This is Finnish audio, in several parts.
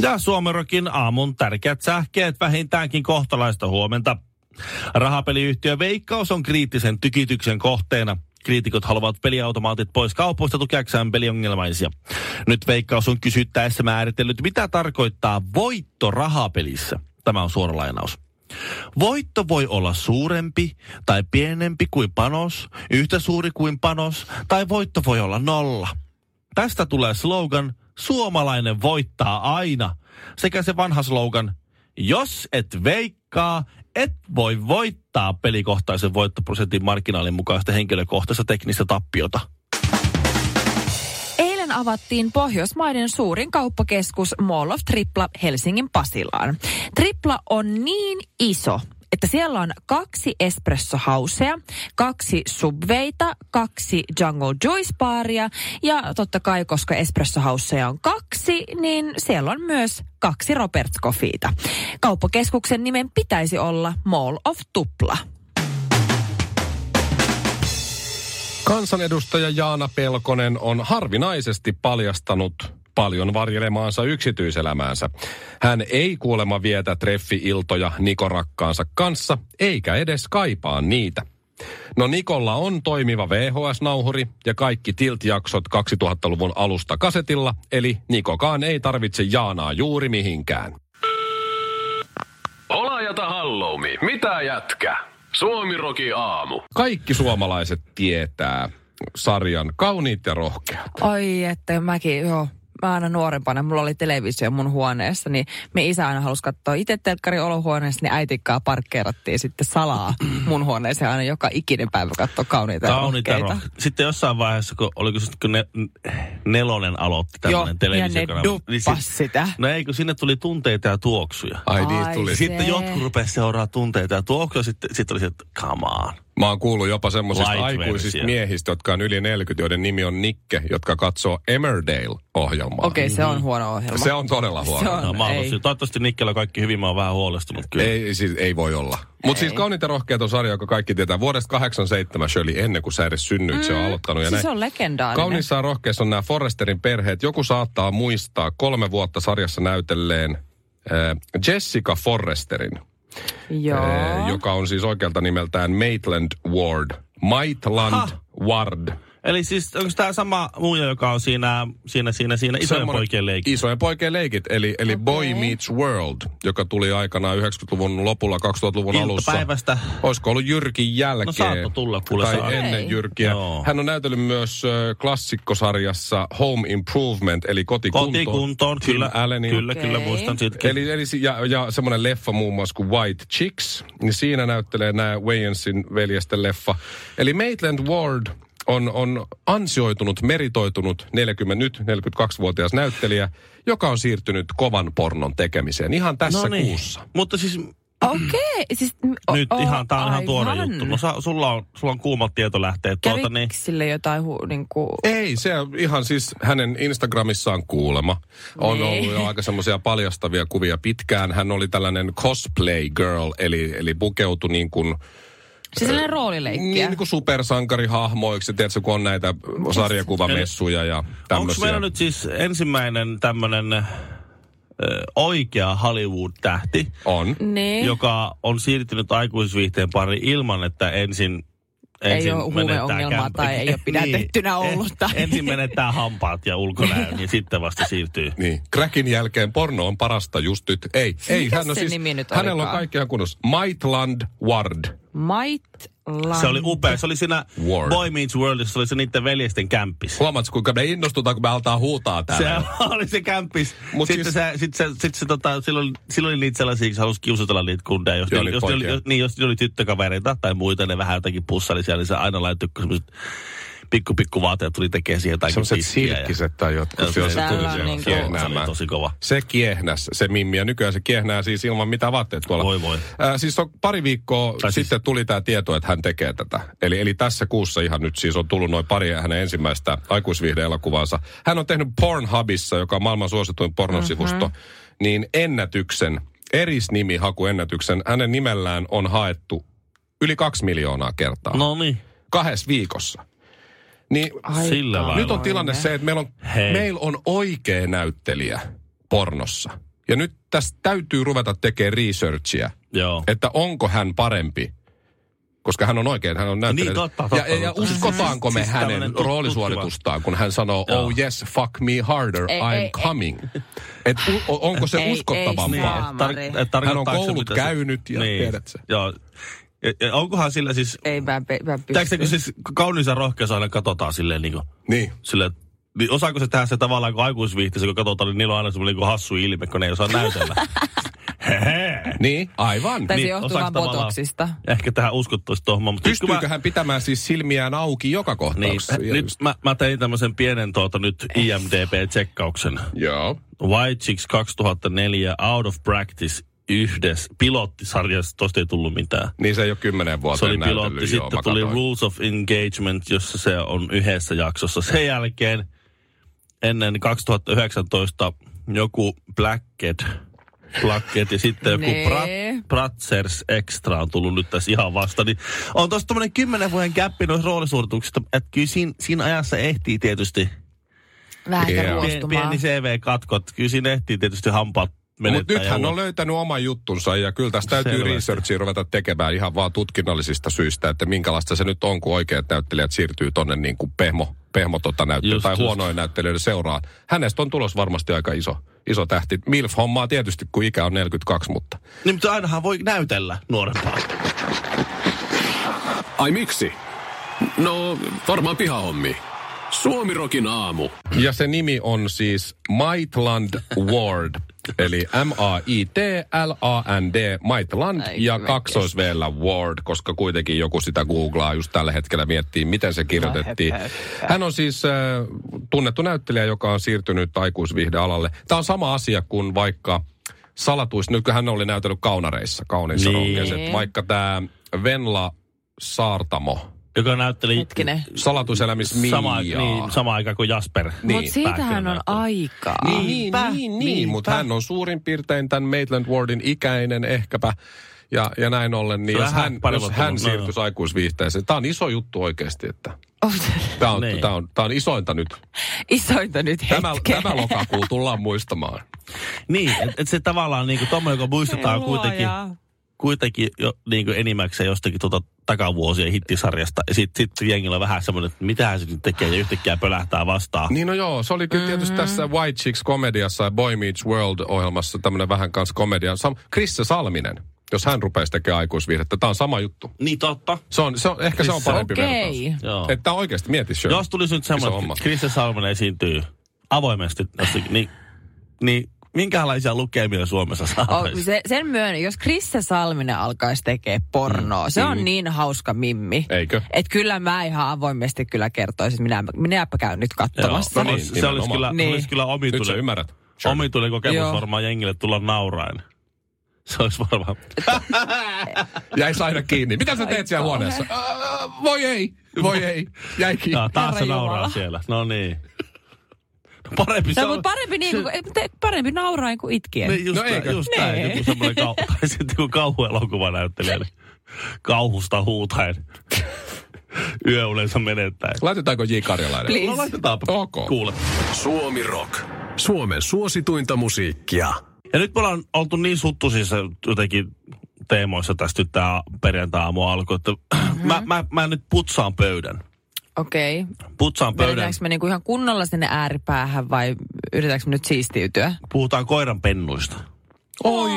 Ja Suomerokin aamun tärkeät sähkeet vähintäänkin kohtalaista huomenta. Rahapeliyhtiö Veikkaus on kriittisen tykityksen kohteena. Kriitikot haluavat peliautomaatit pois kaupoista tukeakseen peliongelmaisia. Nyt Veikkaus on kysyttäessä määritellyt, mitä tarkoittaa voitto rahapelissä. Tämä on suora lainaus. Voitto voi olla suurempi tai pienempi kuin panos, yhtä suuri kuin panos, tai voitto voi olla nolla. Tästä tulee slogan Suomalainen voittaa aina, sekä se vanha slogan Jos et veikkaa, et voi voittaa pelikohtaisen voittoprosentin marginaalin mukaista henkilökohtaista teknistä tappiota. Eilen avattiin Pohjoismaiden suurin kauppakeskus Mall of Tripla Helsingin Pasilaan. Tripla on niin iso, että siellä on kaksi espressohausea, kaksi subveita, kaksi Jungle Juice baaria ja totta kai, koska espressohausseja on kaksi, niin siellä on myös kaksi Roberts Coffeeta. Kauppakeskuksen nimen pitäisi olla Mall of Tupla. Kansanedustaja Jaana Pelkonen on harvinaisesti paljastanut paljon varjelemaansa yksityiselämäänsä. Hän ei kuulemma vietä treffi-iltoja Nikorakkaansa kanssa, eikä edes kaipaa niitä. No Nikolla on toimiva VHS-nauhuri ja kaikki Tilt-jaksot 2000-luvun alusta kasetilla, eli Nikokaan ei tarvitse Jaanaa juuri mihinkään. Olajata halloumi, mitä jätkä? Suomiroki aamu. Kaikki suomalaiset tietää sarjan Kauniit ja rohkeat. Oi, että mäkin, joo. Mä aina nuorempana, mulla oli televisio mun huoneessa, niin me isä aina halusi katsoa itse telkkari olohuoneessa, niin äitikkaa parkkeerattiin sitten salaa mun huoneeseen aina joka ikinen päivä katsoa kauniita, Kauniita roh-. Sitten jossain vaiheessa, kun oliko se, kun ne, nelonen aloitti tämmöinen televisiokanava. duppas sitä. No ei, kun sinne tuli tunteita ja tuoksuja. Ai, Ai niitä tuli. se- Sitten jotkut rupesivat seuraamaan tunteita ja tuoksuja, sitten, sitten oli se, että come on. Mä oon kuullut jopa semmoisista aikuisista miehistä, jotka on yli 40, joiden nimi on Nikke, jotka katsoo Emmerdale-ohjelmaa. Okei, se on huono ohjelma. Se on todella huono. Se on. No, mahdollisesti. ei. Toivottavasti Nikkellä kaikki hyvin, mä oon vähän huolestunut kyllä. Ei, siis ei voi olla. Mutta siis Kauniit ja rohkeat on sarja, joka kaikki tietää. Vuodesta 87 Shirley, ennen kuin sä edes synnyit, se on aloittanut. Ja Siis se näin. on legendaarinen. Kauniissa ja rohkeissa on nämä Forresterin perheet. Joku saattaa muistaa kolme vuotta sarjassa näytelleen äh, Jessica Forresterin, Joo. äh, joka on siis oikealta nimeltään Maitland Ward. Maitland Ha! Ward. Eli siis onko tämä sama muija, joka on siinä, siinä, siinä, siinä isojen Semmoinen poikien leikki? Isojen poikien leikit, eli, eli Okei. Boy Meets World, joka tuli aikanaan 90-luvun lopulla, 2000-luvun alussa. Iltapäivästä. Olisiko ollut Jyrkin jälkeen? No saattoi tulla, kuule, Tai saa. ennen Okei. Jyrkiä. Joo. Hän on näytellyt myös äh, klassikkosarjassa Home Improvement, eli kotikuntoon. Kotikuntoon, Tim kyllä. Allenin. Kyllä, kyllä, Okei. muistan siitäkin. Eli, eli, ja, ja semmoinen leffa muun muassa kuin White Chicks, niin siinä näyttelee nämä Wayansin veljesten leffa. Eli Maitland Ward on, on ansioitunut, meritoitunut 40, nyt 42-vuotias näyttelijä, joka on siirtynyt kovan pornon tekemiseen ihan tässä no niin. kuussa. Mutta siis Okei, siis... o- nyt o- ihan, tää on ihan tuore juttu. No sa, sulla, on, sulla on kuumat tietolähteet. Tuota, Kävikö niin, sille jotain hu, niin kuin... Ei, se on ihan siis hänen Instagramissaan kuulema. On Niin. ollut jo aika semmoisia paljastavia kuvia pitkään. Hän oli tällainen cosplay girl, eli, eli pukeutui niin kuin Siis sellainen roolileikkiä. Niin, niin kuin supersankarihahmoiksi, tiedätkö, kun on näitä sarjakuvamessuja ja onko tämmöisiä. meillä nyt siis ensimmäinen tämmöinen oikea Hollywood-tähti, On. Niin. joka on siirtynyt aikuisviihteen pariin ilman, että ensin Ei ensin ole menettää huumeongelmaa kämp- tai ei ole pidätettynä ollut tai- Niin. Ensin menettää hampaat ja ulkonäön ja sitten vasta siirtyy. Niin. Crackin jälkeen porno on parasta just nyt. Ei, ei. Mikä hän on siis, nimi nyt hänellä on olikaan? ihan kunnossa. Maitland Ward. Maitland. Se oli upea. Se oli siinä Ward. Boy Meets Worldissa, se oli se niiden veljesten kämppis. Huomaatko, kuinka me innostutaan, kun me aletaan huutaa Se täällä. oli se kämppis. Mut sitten siis- se, sit se, sit se tota, silloin, silloin oli niitä sellaisia, kun se halusi kiusatella niitä kundeja. Jos, Joo, niitä jos, oli, jos, niin, jos ne oli tyttökavereita tai muita, ne vähän jotakin pussailisia, niin se aina laittoi semmoiset pikku pikku vaatteet tuli tekemään siihen jotain Sellaiset pitkiä ja- silkkiset tai jotkut, se- Täällä tuli on siellä niin se oli tosi kova. Se kiehnäs, se mimmi, ja nykyään se kiehnää siis ilman mitään vaatteet tuolla. Voi voi. Äh, siis on pari viikkoa Tai siis- sitten tuli tämä tieto, että hän tekee tätä. Eli, eli tässä kuussa ihan nyt siis on tullut noin pari hänen ensimmäistä aikuisviihde-elokuvaansa. Hän on tehnyt Pornhubissa, joka on maailman suosituin pornosivusto, Mhm. niin ennätyksen, erisnimihakuennätyksen, hänen nimellään on haettu yli kaksi miljoonaa kertaa. No niin, Kahdessa viikossa. Niin sillä lailla. nyt on tilanne se, että meillä on, Hei. meillä on oikea näyttelijä pornossa. Ja nyt tässä täytyy ruveta tekemään researchia, Joo. että onko hän parempi. Koska hän on oikein, hän on näyttelijä. Niin, totta, totta, ja, ja, ja totta. uskotaanko me Siis hänen tut- roolisuoritustaan, kun hän sanoo, Joo. oh yes, fuck me harder, Ei, I'm ei, ei. coming. Et u- onko se Ei, ei uskottavampaa? saa. Mari. et Hän on koulut mitä se- käynyt ja tiedät se. Joo. Ja, ja onkohan sillä siis, Ei mä, mä pysty. tiedätkö kun siis kauniis ja rohkeus aina katsotaan silleen niin kuin, Niin. silleen, niin osaako se tehdä se tavallaan kuin aikuisviihteessä, kun katsotaan, niin niillä on aina semmoinen niin hassu ilme, kun ne ei osaa näytellä. Hehe. Niin, aivan. Tai se Niin, johtuu vaan botoksista. Ehkä tähän uskottuisi tuohon. Mutta nyt kun Pystyykö hän pitämään siis silmiään auki joka Niin, kohtauksessa? Ja nyt mä, mä tein tämmöisen pienen tuota nyt IMDB-tsekkauksen. Joo. White Chicks 2004, Out of Practice yhdessä. Pilottisarjassa tosta ei tullut mitään. Niin se ei ole kymmenen vuotta Se oli pilotti, sitten tuli Rules of Engagement, jossa se on yhdessä jaksossa. Sen jälkeen ennen 2019 joku Blackhead, Blackhead ja sitten joku. Brat, Bratzers Extra on tullut nyt tässä ihan vasta. Niin on tossa tommonen kymmenen vuoden käppi noissa roolisuorituksista, että kyllä siinä, siinä ajassa ehtii tietysti Vähän Joo. yeah. pieni CV-katkot. Kyllä siinä ehtii tietysti hampaat Mutta menettää. nyt hän on löytänyt oman juttunsa ja kyllä tässä täytyy Selvästi. researchia ruveta tekemään ihan vaan tutkinnallisista syistä, että minkälaista se nyt on, kun oikeat näyttelijät siirtyy tonne niin kuin pehmo, pehmo tota näyttely, Just, tai just. huonoin näyttelijöiden seuraa. Hänestä on tulos varmasti aika iso, iso tähti. MILF-hommaa tietysti, kun ikä on 42, mutta Niin, mutta ainahan voi näytellä nuorempaa. Ai miksi? No, varmaan pihahommi. Suomirokin aamu. Ja se nimi on siis Maitland Ward. Eli M-A-I-T-L-A-N-D, Maitland Ai, ja kaksois Ward, koska kuitenkin joku sitä googlaa just tällä hetkellä miettii, miten se kirjoitettiin. No, höp, Hän on siis äh, tunnettu näyttelijä, joka on siirtynyt aikuisviihdealalle. Tämä on sama asia kuin vaikka salatuis, nyt kun hän oli näytellyt kaunareissa, kauniissa Niin. niin. rohkeiset, vaikka tämä Venla Saartamo, Joka näytteli Hetkinen. salatuiselämis Miiaa. sama, niin, sama aika kuin Jasper. Niin. Mutta siitähän on aikaa. Niin, niin, Niinpä, niin, niin, mutta hän on suurin piirtein tämän Maitland Wardin ikäinen ehkäpä. Ja, ja näin ollen, niin jos hän, jos hän no siirtyisi aikuisviihteeseen, tämä on iso juttu oikeasti, että Oh, tämä on, Niin. tämä on, tämä on isointa nyt. Isointa nyt Tämä, tämä lokakuu tullaan muistamaan. Niin, että et se tavallaan niin kuin tommoinen, joka muistetaan Ei kuitenkin, luoja. Kuitenkin jo, niin kuin enimmäkseen jostakin tuota takavuosien hittisarjasta. Ja sitten sit jengillä on vähän semmoinen, että mitä se nyt tekee ja yhtäkkiä pölähtää vastaan. Niin no joo, se oli kyllä tietysti tässä White Chicks komediassa ja Boy Meets World-ohjelmassa tämmöinen vähän kanssa komedia. Sam- Krisse Salminen, jos hän rupeaisi tekemään aikuisviihdettä, tämä on sama juttu. Niin totta. Se on, se on, ehkä se on parempi okei. vertaus. Joo. Että oikeasti mieti Shirley. Jos tulisi nyt semmoinen, että Krista Salmonen esiintyy avoimesti, jossakin, niin, niin minkälaisia lukemia Suomessa Oh, saataisiin? se, sen myönnän, jos Krissa Salminen alkaisi tekee pornoa, se on niin hauska mimmi. Eikö? Että kyllä mä ihan avoimesti kyllä kertoisin, että minä, minäpä käyn nyt katsomassa. no no, niin, se, olisi kyllä, Niin. olisi kyllä Nyt sä omituinen, ymmärrät. Shirley. omituinen kokemus Joo. varmaan jengille tulla nauraen. Se olisi varmaan... Jäi aina kiinni. Mitä sä teet siellä huoneessa? Voi ei, voi ei. Jäi kiinni. Ja taas se nauraa siellä. No niin. No Parempi se No, on. mutta parempi, niin kuin, parempi nauraen kuin itkien. Niin, just, No no eikö? just näin, Niin. joku semmoinen kau- tai sitten joku kauhuelokuva näyttelijä, niin kauhusta huutaen. Yöunensa menettäen. Laitetaanko J. Karjalainen? Please. No laitetaanpa Ok. kuule. Suomi Rock. Suomen suosituinta musiikkia. Ja nyt me ollaan oltu niin suttusissa jotenkin teemoissa tästä nyt tää perjantai-aamu alkoi, että Mhm. mä, mä, mä nyt putsaan pöydän. Okei. Okay. Putsaan pöydän. Vedetäänkö me niinku ihan kunnolla sinne ääripäähän vai yritetäänkö me nyt siistiytyä? Puhutaan koiran pennuista. Oi.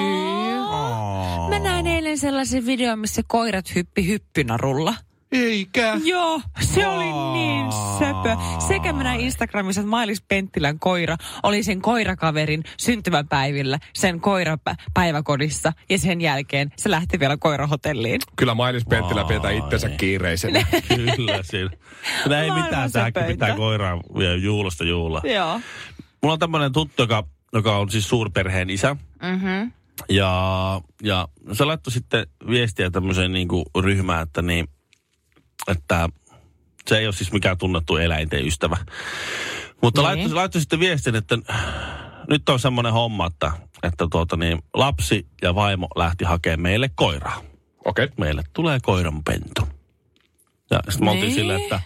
Mä näin eilen sellaisen videon, missä koirat hyppi hyppynarulla. Eikä. Joo, se oli niin söpö. Sekä minä Instagramissa, että Mailis Penttilän koira oli sen koirakaverin syntymäpäivillä sen koirapäiväkodissa. Ja sen jälkeen se lähti vielä koirahotelliin. Kyllä Mailis Penttilä pidetään itsensä kiireisenä. Kyllä siinä. Ei mitään, tämäkin söpöintä. pitää koiraa vielä juulasta juulla. Joo. Mulla on tämmöinen tuttu, joka, joka on siis suurperheen isä. Mm-hmm. Ja, ja se laittoi sitten viestiä tämmöiseen niin kuin ryhmään, että, niin, että se ei ole siis mikään tunnettu eläinten ystävä. Mutta Niin. laittoi, laittoi sitten viestin, että nyt on semmoinen homma, että, että tuota niin, lapsi ja vaimo lähti hakemaan meille koiraa. Okei. Okay. Meille tulee koiran pentu. Ja sitten me oltiin Niin. silleen, että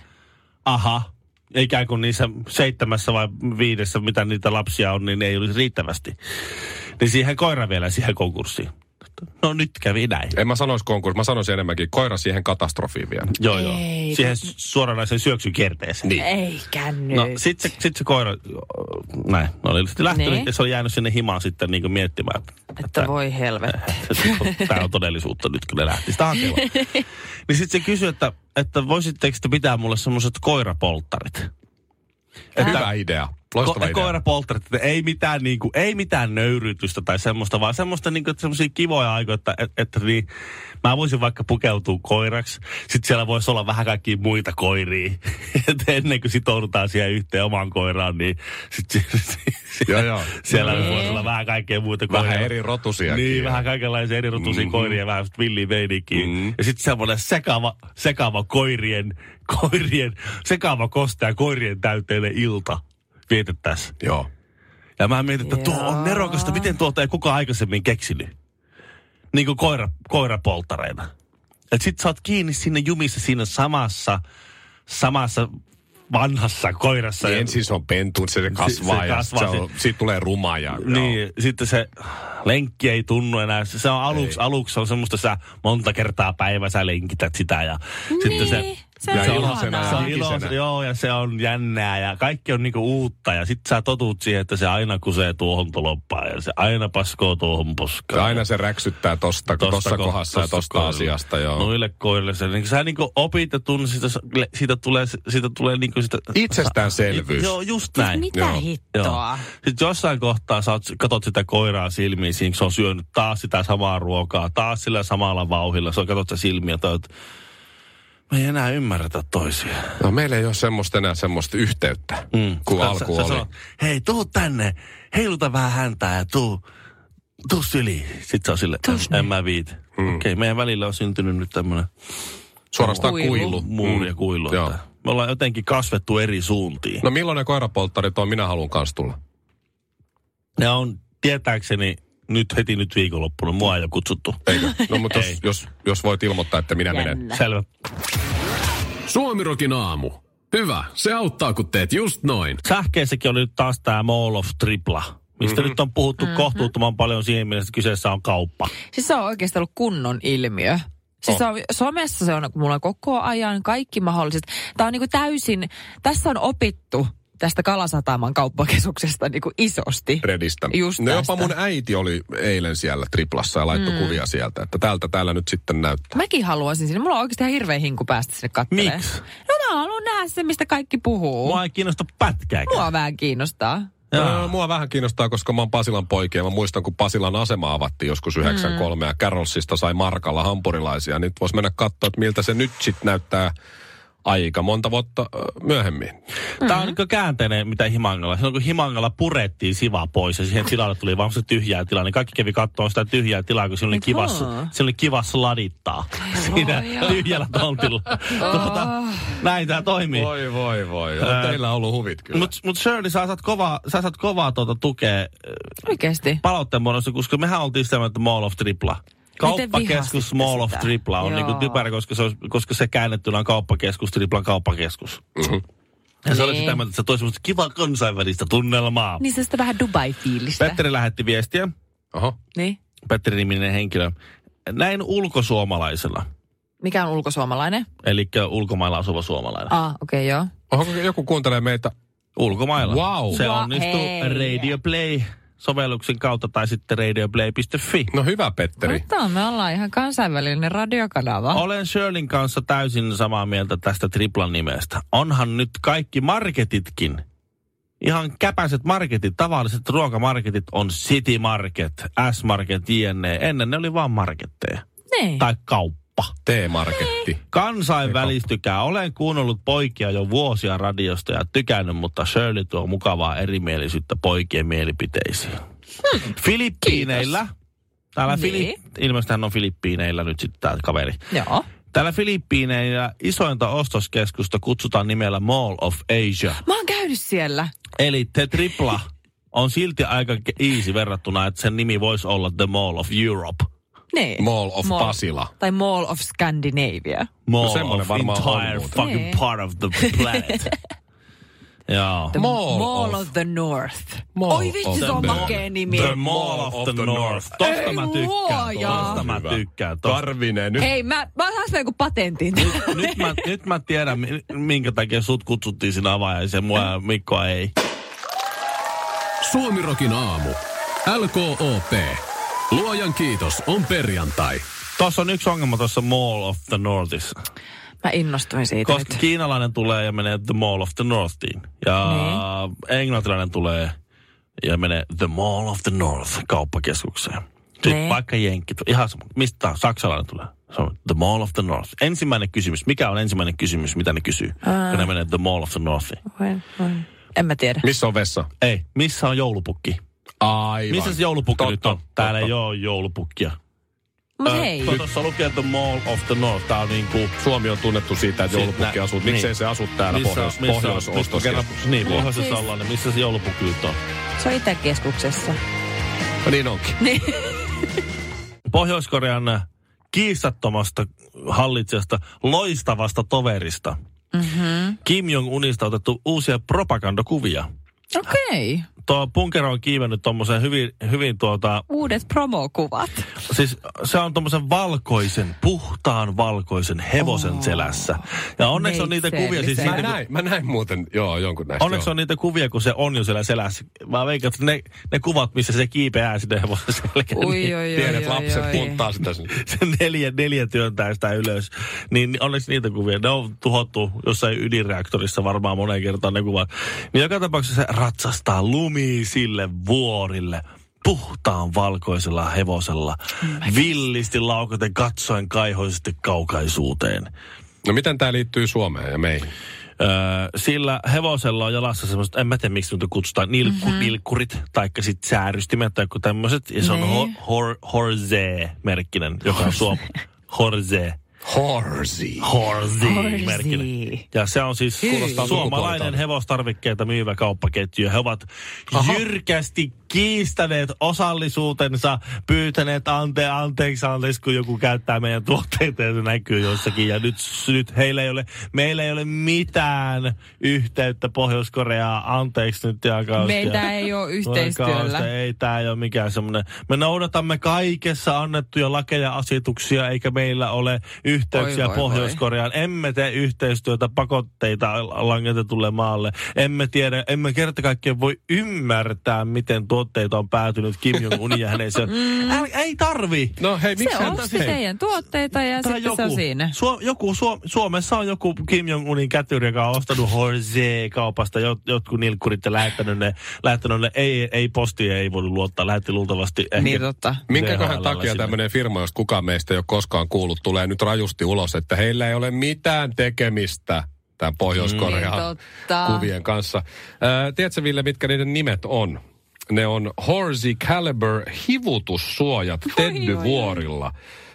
aha, ikään kuin niissä seitsemässä vai viidessä, mitä niitä lapsia on, niin ei olisi riittävästi. Niin siihen koira vielä siihen konkurssiin. No nyt kävi näin. En mä sanoisi konkurssi, mä sanoisin enemmänkin koira siihen katastrofiin vielä. Joo, joo. Ei, Siihen suoranaisen syöksykierteeseen. Niin. Eikä nyt. No sit se, sit se koira, näin, no oli sitten lähtenyt Niin. ja se oli jäänyt sinne himaan sitten niin kuin miettimään. että voi helvetti. Tämä on todellisuutta nyt, kun ne lähti sitä hakemaan. niin sitten se kysyi, että, että voisitteko te pitää mulle semmoiset koirapolttarit? Hyvä idea. Loistava Ko- idea. koirapolttarit, että ei mitään, niin kuin, ei mitään nöyrytystä tai semmoista, vaan semmoista niin kuin, semmoisia kivoja aikoja, että, että, että niin, mä voisin vaikka pukeutua koiraksi. Sitten siellä voisi olla vähän kaikkia muita koiria. että ennen kuin sitoudutaan siihen yhteen omaan koiraan, niin sit, Joo, joo. siellä Niin. voisi olla vähän kaikkea muuta koiria. Vähän eri rotusiakin. Niin, vähän kaikenlaisia eri rotuisia Mhm. koiria ja vähän villiä meininkiä. Mhm. Ja sitten semmoinen sekava, sekava koirien, koirien, sekava kostea koirien täyteinen ilta vietettäisiin. Joo. Ja mä mietin, että tuo on Joo. nerokasta, miten tuota ei kukaan aikaisemmin keksinyt. Niin kuin koira, koirapolttareita. Että sit sä oot kiinni sinne jumissa siinä samassa, samassa vanhassa koirassa. Niin ensin se on pentu, se, se kasvaa se ja kasvaa, se on, siitä tulee ruma. Ja, Niin, sitten se lenkki ei tunnu enää. Se on aluksi, Ei. aluksi on semmoista, sä monta kertaa päivässä lenkität sitä ja sitten se... Se Ja on iloisena ihanaa. Se on henkisenä. ilo, joo, ja se on jännää ja kaikki on niinku uutta. Ja sit sä totut siihen, että se aina kusee tuohon toloppaan ja se aina paskoo tuohon poskaan. Ja aina se räksyttää tosta, Tosta tossa ko- kohdassa ja tosta tosta kohdalla. asiasta. Joo. Noille koirille se, niin sä niinku opit ja tunnet, siitä, siitä tulee, siitä tulee niinku sitä... Itsestäänselvyys. Joo, just näin. Mitä Joo. hittoa? Sitten jossain kohtaa sä oot, katot sitä koiraa silmiin, siinä se on syönyt taas sitä samaa ruokaa, taas sillä samalla vauhilla. Se on katot sitä silmiä, että me ei enää ymmärretä toisia. No, meillä ei ole semmoista enää semmoista yhteyttä, mm. kuin Sä- alku sä, oli. Sä sanot, hei, tuu tänne, heiluta vähän häntää ja tuu, tuu syliin. Sitten se on sille, en, en mä viiti. Mm. Okei, meidän välillä on syntynyt nyt tämmöinen Suorastaan Kuilu. kuilu. muuri ja kuilu. Mm. Että me ollaan jotenkin kasvettu eri suuntiin. No milloin ne koirapolttarit on? Minä haluan kanssa tulla. Ne on tietääkseni nyt heti nyt viikonloppuna. Mua ei ole kutsuttu. Eikö? No mutta Ei. jos, jos, jos voit ilmoittaa, että minä menen. Jännä. Selvä. Suomirokin aamu. Hyvä, se auttaa kun teet just noin. Sähkeessäkin oli nyt taas tämä Mall of Tripla, mistä mm-hmm. nyt on puhuttu mm-hmm. kohtuuttoman paljon siinä mielessä, että kyseessä on kauppa. Siis se on oikeasti ollut kunnon ilmiö. Siis on, somessa se on mulla koko ajan kaikki mahdolliset. Tämä on niinku täysin, tässä on opittu tästä Kalasataman kauppakeskuksesta niinku isosti. Redistä. Just no jopa mun äiti oli eilen siellä triplassa ja laittoi mm. kuvia sieltä, että tältä täällä nyt sitten näyttää. Mäkin haluaisin sinne. Mulla on oikeasti ihan hirveä hinku päästä sinne katselemaan. Miksi? No mä haluan nähdä se, mistä kaikki puhuu. Mua ei kiinnosta pätkääkään. Mua vähän kiinnostaa. Jaa. No, mua vähän kiinnostaa, koska mä oon Pasilan poikia. ja Mä muistan, kun Pasilan asema avattiin joskus 93 mm. ja Carolsista sai markalla hampurilaisia. Niin vois mennä katsoa, että miltä se nyt sitten näyttää aika monta vuotta myöhemmin. Tämä on niin käänteinen, mitä Himangalla. Silloin kun Himangalla purettiin siva pois ja siihen tilalle tuli vaan se tyhjää tilaa, niin kaikki kävi katsomaan sitä tyhjää tilaa, kun siinä oli kiva, Aha. siinä oli kiva sladittaa siinä tyhjällä tontilla. tuota, näin tämä toimii. Voi, voi, voi. On Ää, teillä ollut huvit kyllä. Mutta mut Shirley, sä saat kovaa, sä saat kovaa tuota tukea Oikeasti. palautteen muodossa, koska mehän oltiin sitä mieltä Mall of Tripla. Kauppakeskus vihasitte Mall of? Tripla on niinku Joo. typerä, koska se, olisi, koska se käännettynä on kauppakeskus, Triplan kauppakeskus. Mhm. Ja se oli Niin. sitä mieltä, että se toi semmoista kivaa kansainvälistä tunnelmaa. Niin se sitä vähän Dubai-fiilistä. Petteri lähetti viestiä, Oho. Niin. Petteri-niminen henkilö. Näin ulkosuomalaisella, Mikä on ulkosuomalainen? eli ulkomailla asuva suomalainen. Ah, okei, okay, joo. Oho, joku kuuntelee meitä. Ulkomailla. Wow. Se onnistuu. Radio Play sovelluksen kautta tai sitten radioplay.fi. No hyvä, Petteri. Mutta me ollaan ihan kansainvälinen radiokanava. Olen Shirlin kanssa täysin samaa mieltä tästä triplan nimestä. Onhan nyt kaikki marketitkin, ihan käpäiset marketit, tavalliset ruokamarketit on City Market, S-Market, jne. Ennen ne oli vaan marketteja. Niin. Tai kauppa. T-marketti. Kansainvälistykää. Olen kuunnellut poikia jo vuosia radiosta ja tykännyt, mutta Shirley tuo mukavaa erimielisyyttä poikien mielipiteisiin. Filippiineillä, täällä Niin. Fili- ilmeisesti hän on Filippiineillä nyt sitten tämä kaveri. Joo. Täällä Filippiineillä isointa ostoskeskusta kutsutaan nimellä Mall of Asia. Mä oon käynyt siellä. Eli te tripla on silti aika easy verrattuna, että sen nimi voisi olla The Mall of Europe. Niin. Mall of Pasila. Tai Mall of Scandinavia. Mall semmoinen of on entire fucking Niin. part of the planet. Joo. The Mall Mall of- of, the North. Mall Oi vitsi, se on makea nimi. The Mall of the North. Tosta Ei mä tykkään. luoja. Tosta mä tykkään. Tosta. Karvinen. Nyt Hei, mä, mä saan joku patentin. Nyt mä, nyt mä tiedän, mi- minkä takia sut kutsuttiin sinä avajaiseen, mua ja Mikkoa ei. Suomirokin aamu. LKOP. Luojan kiitos on perjantai. Tuossa on yksi ongelma tuossa Mall of the Northissa. Mä innostuin siitä Koska nyt. kiinalainen tulee ja menee The Mall of the Northiin. Ja Niin. englantilainen tulee ja menee The Mall of the North kauppakeskukseen. Sitten Niin. vaikka jenkki, ihan sama. Mistä saksalainen tulee. Se on The Mall of the North. Ensimmäinen kysymys. Mikä on ensimmäinen kysymys, mitä ne kysyy? Kun ne menee The Mall of the Northiin. En mä tiedä. missä on vessa? Ei, missä on joulupukki? Aivan. Missä se joulupukki Totta, nyt on? Täällä totta. ei ole joulupukkia. Mut hei. Tuossa lukee The Mall of the North. Tää on niinku... Suomi on tunnettu siitä, että joulupukki asuu. niin. Miksei se asu täällä missä, pohjois, missä, pohjois missä, kerran, Niin, pohjoisessa Siis- ollaan, niin missä se joulupukki nyt on? Se on Itäkeskuksessa. No niin onkin. Pohjois-Korean kiistattomasta hallitsijasta, loistavasta toverista. Mm-hmm. Kim Jong-unista on otettu uusia propagandakuvia. Okei. Okay. Tuo punkero on kiivennyt tuommoisen hyvin, hyvin tuota, Uudet promokuvat. siis se on tuommoisen valkoisen, puhtaan valkoisen hevosen oh. selässä. Ja onneksi on niitä kuvia, siis Mä näin, mä näin muuten, joo, jonkun näistä. onneksi joo. on niitä kuvia, kun se on jo siellä selässä. Mä veikkaan, että ne, ne kuvat, missä se kiipeää sinne hevosen selkään. Ui, niin, oi, oi, Pienet oi, lapset oi. punttaa sitä sinne. se neljä, neljä työntää sitä ylös. Niin onneksi niitä kuvia. Ne on tuhottu jossain ydinreaktorissa varmaan moneen kertaan ne kuvat. Niin joka tapauksessa se ratsastaa lumisille vuorille puhtaan valkoisella hevosella, villisti laukaten katsoen kaihoisesti kaukaisuuteen. No miten tämä liittyy Suomeen ja meihin? Öö, sillä hevosella on jalassa semmoiset, en mä tiedä miksi niitä kutsutaan, nilkku, mm-hmm. nilkkurit, taikka sitten säärystimet tai joku tämmöiset. Ja se on ho, Nee. hor, Horze-merkkinen, joka on suom... Horze. Horsey. Horzi-merkkinen. Ja se on siis suomalainen hevostarvikkeita myyvä kauppaketju. He ovat Aha. jyrkästi kiistäneet osallisuutensa, pyytäneet ante, anteeksi, anteeksi, kun joku käyttää meidän tuotteita ja se näkyy jossakin. Ja nyt, nyt heillä ei ole, meillä ei ole mitään yhteyttä Pohjois-Koreaan. Anteeksi nyt ja Meitä ei ole yhteistyöllä. Ei tämä ei ole mikään semmoinen. Me noudatamme kaikessa annettuja lakeja ja asetuksia, eikä meillä ole yhteyksiä Oi, voi, Pohjois-Koreaan. Emme tee yhteistyötä pakotteita langetetulle maalle. Emme tiedä, emme kerta kaikkiaan voi ymmärtää, miten tuotteita on päätynyt Kim Jong-un ja hänen se. Äl, ei tarvi. No hei, miksi Se osti hei, teidän tuotteita ja Tai sitten se on siinä. Suo, joku Suo, Suomessa on joku Kim Jong-unin kätyri, joka on ostanut Horze-kaupasta jot, jotkut nilkkurit ja lähettänyt ne, lähettänyt ne ei, ei posti ei voinut luottaa, lähetti luultavasti ehkä Niin totta. Minkäköhän takia sinne. tämmöinen firma, jos kukaan meistä ei ole koskaan kuullut, tulee nyt rajusti ulos, että heillä ei ole mitään tekemistä tämän Pohjois-Korean Niin totta. kuvien kanssa. Ää, tiedätkö Ville, mitkä niiden nimet on? Ne on Horsey Caliber hivutussuojat Teddyvuorilla.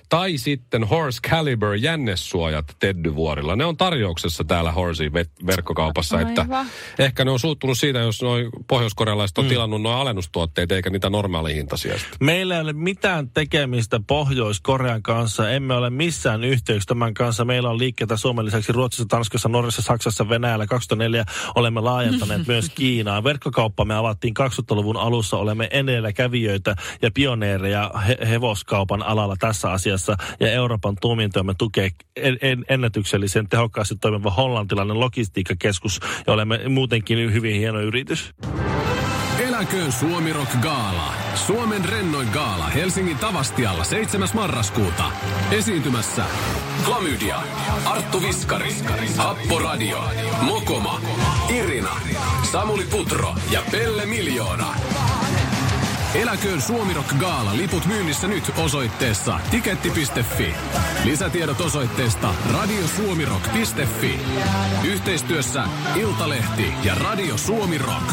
Tai sitten Horse Caliber jännessuojat Teddyvuorilla. Ne on tarjouksessa täällä Horsey ve- verkkokaupassa. Että Aivan. ehkä ne on suuttunut siitä, jos noi pohjoiskorealaiset on mm. tilannut noin alennustuotteita eikä niitä normaalihintaisia. Meillä ei ole mitään tekemistä Pohjois-Korean kanssa. Emme ole missään yhteyksissä tämän kanssa. Meillä on liikkeitä Suomen lisäksi Ruotsissa, Tanskassa, Norjassa, Saksassa, Venäjällä. 2004 olemme laajentaneet myös Kiinaan. Verkkokauppamme avattiin 2000-luvun alussa. Olemme edelläkävijöitä ja pioneereja he- hevoskaupan alalla tässä asiassa. Ja Euroopan tuomioistuimen tukee en- en- ennätyksellisen tehokkaasti toimiva hollantilainen logistiikkakeskus. Ja olemme muutenkin hyvin hieno yritys. Eläköön Suomi Rock Gaala. Suomen rennoin gaala Helsingin Tavastialla 7. marraskuuta. Esiintymässä Klamydia, Arttu Viskari, Happo Radio, Mokoma, Irina, Samuli Putro ja Pelle Miljoona. Eläköön Suomi Rock Gaala liput myynnissä nyt osoitteessa tiketti.fi. Lisätiedot osoitteesta radiosuomirock.fi. Yhteistyössä Iltalehti ja Radio Suomi Rock.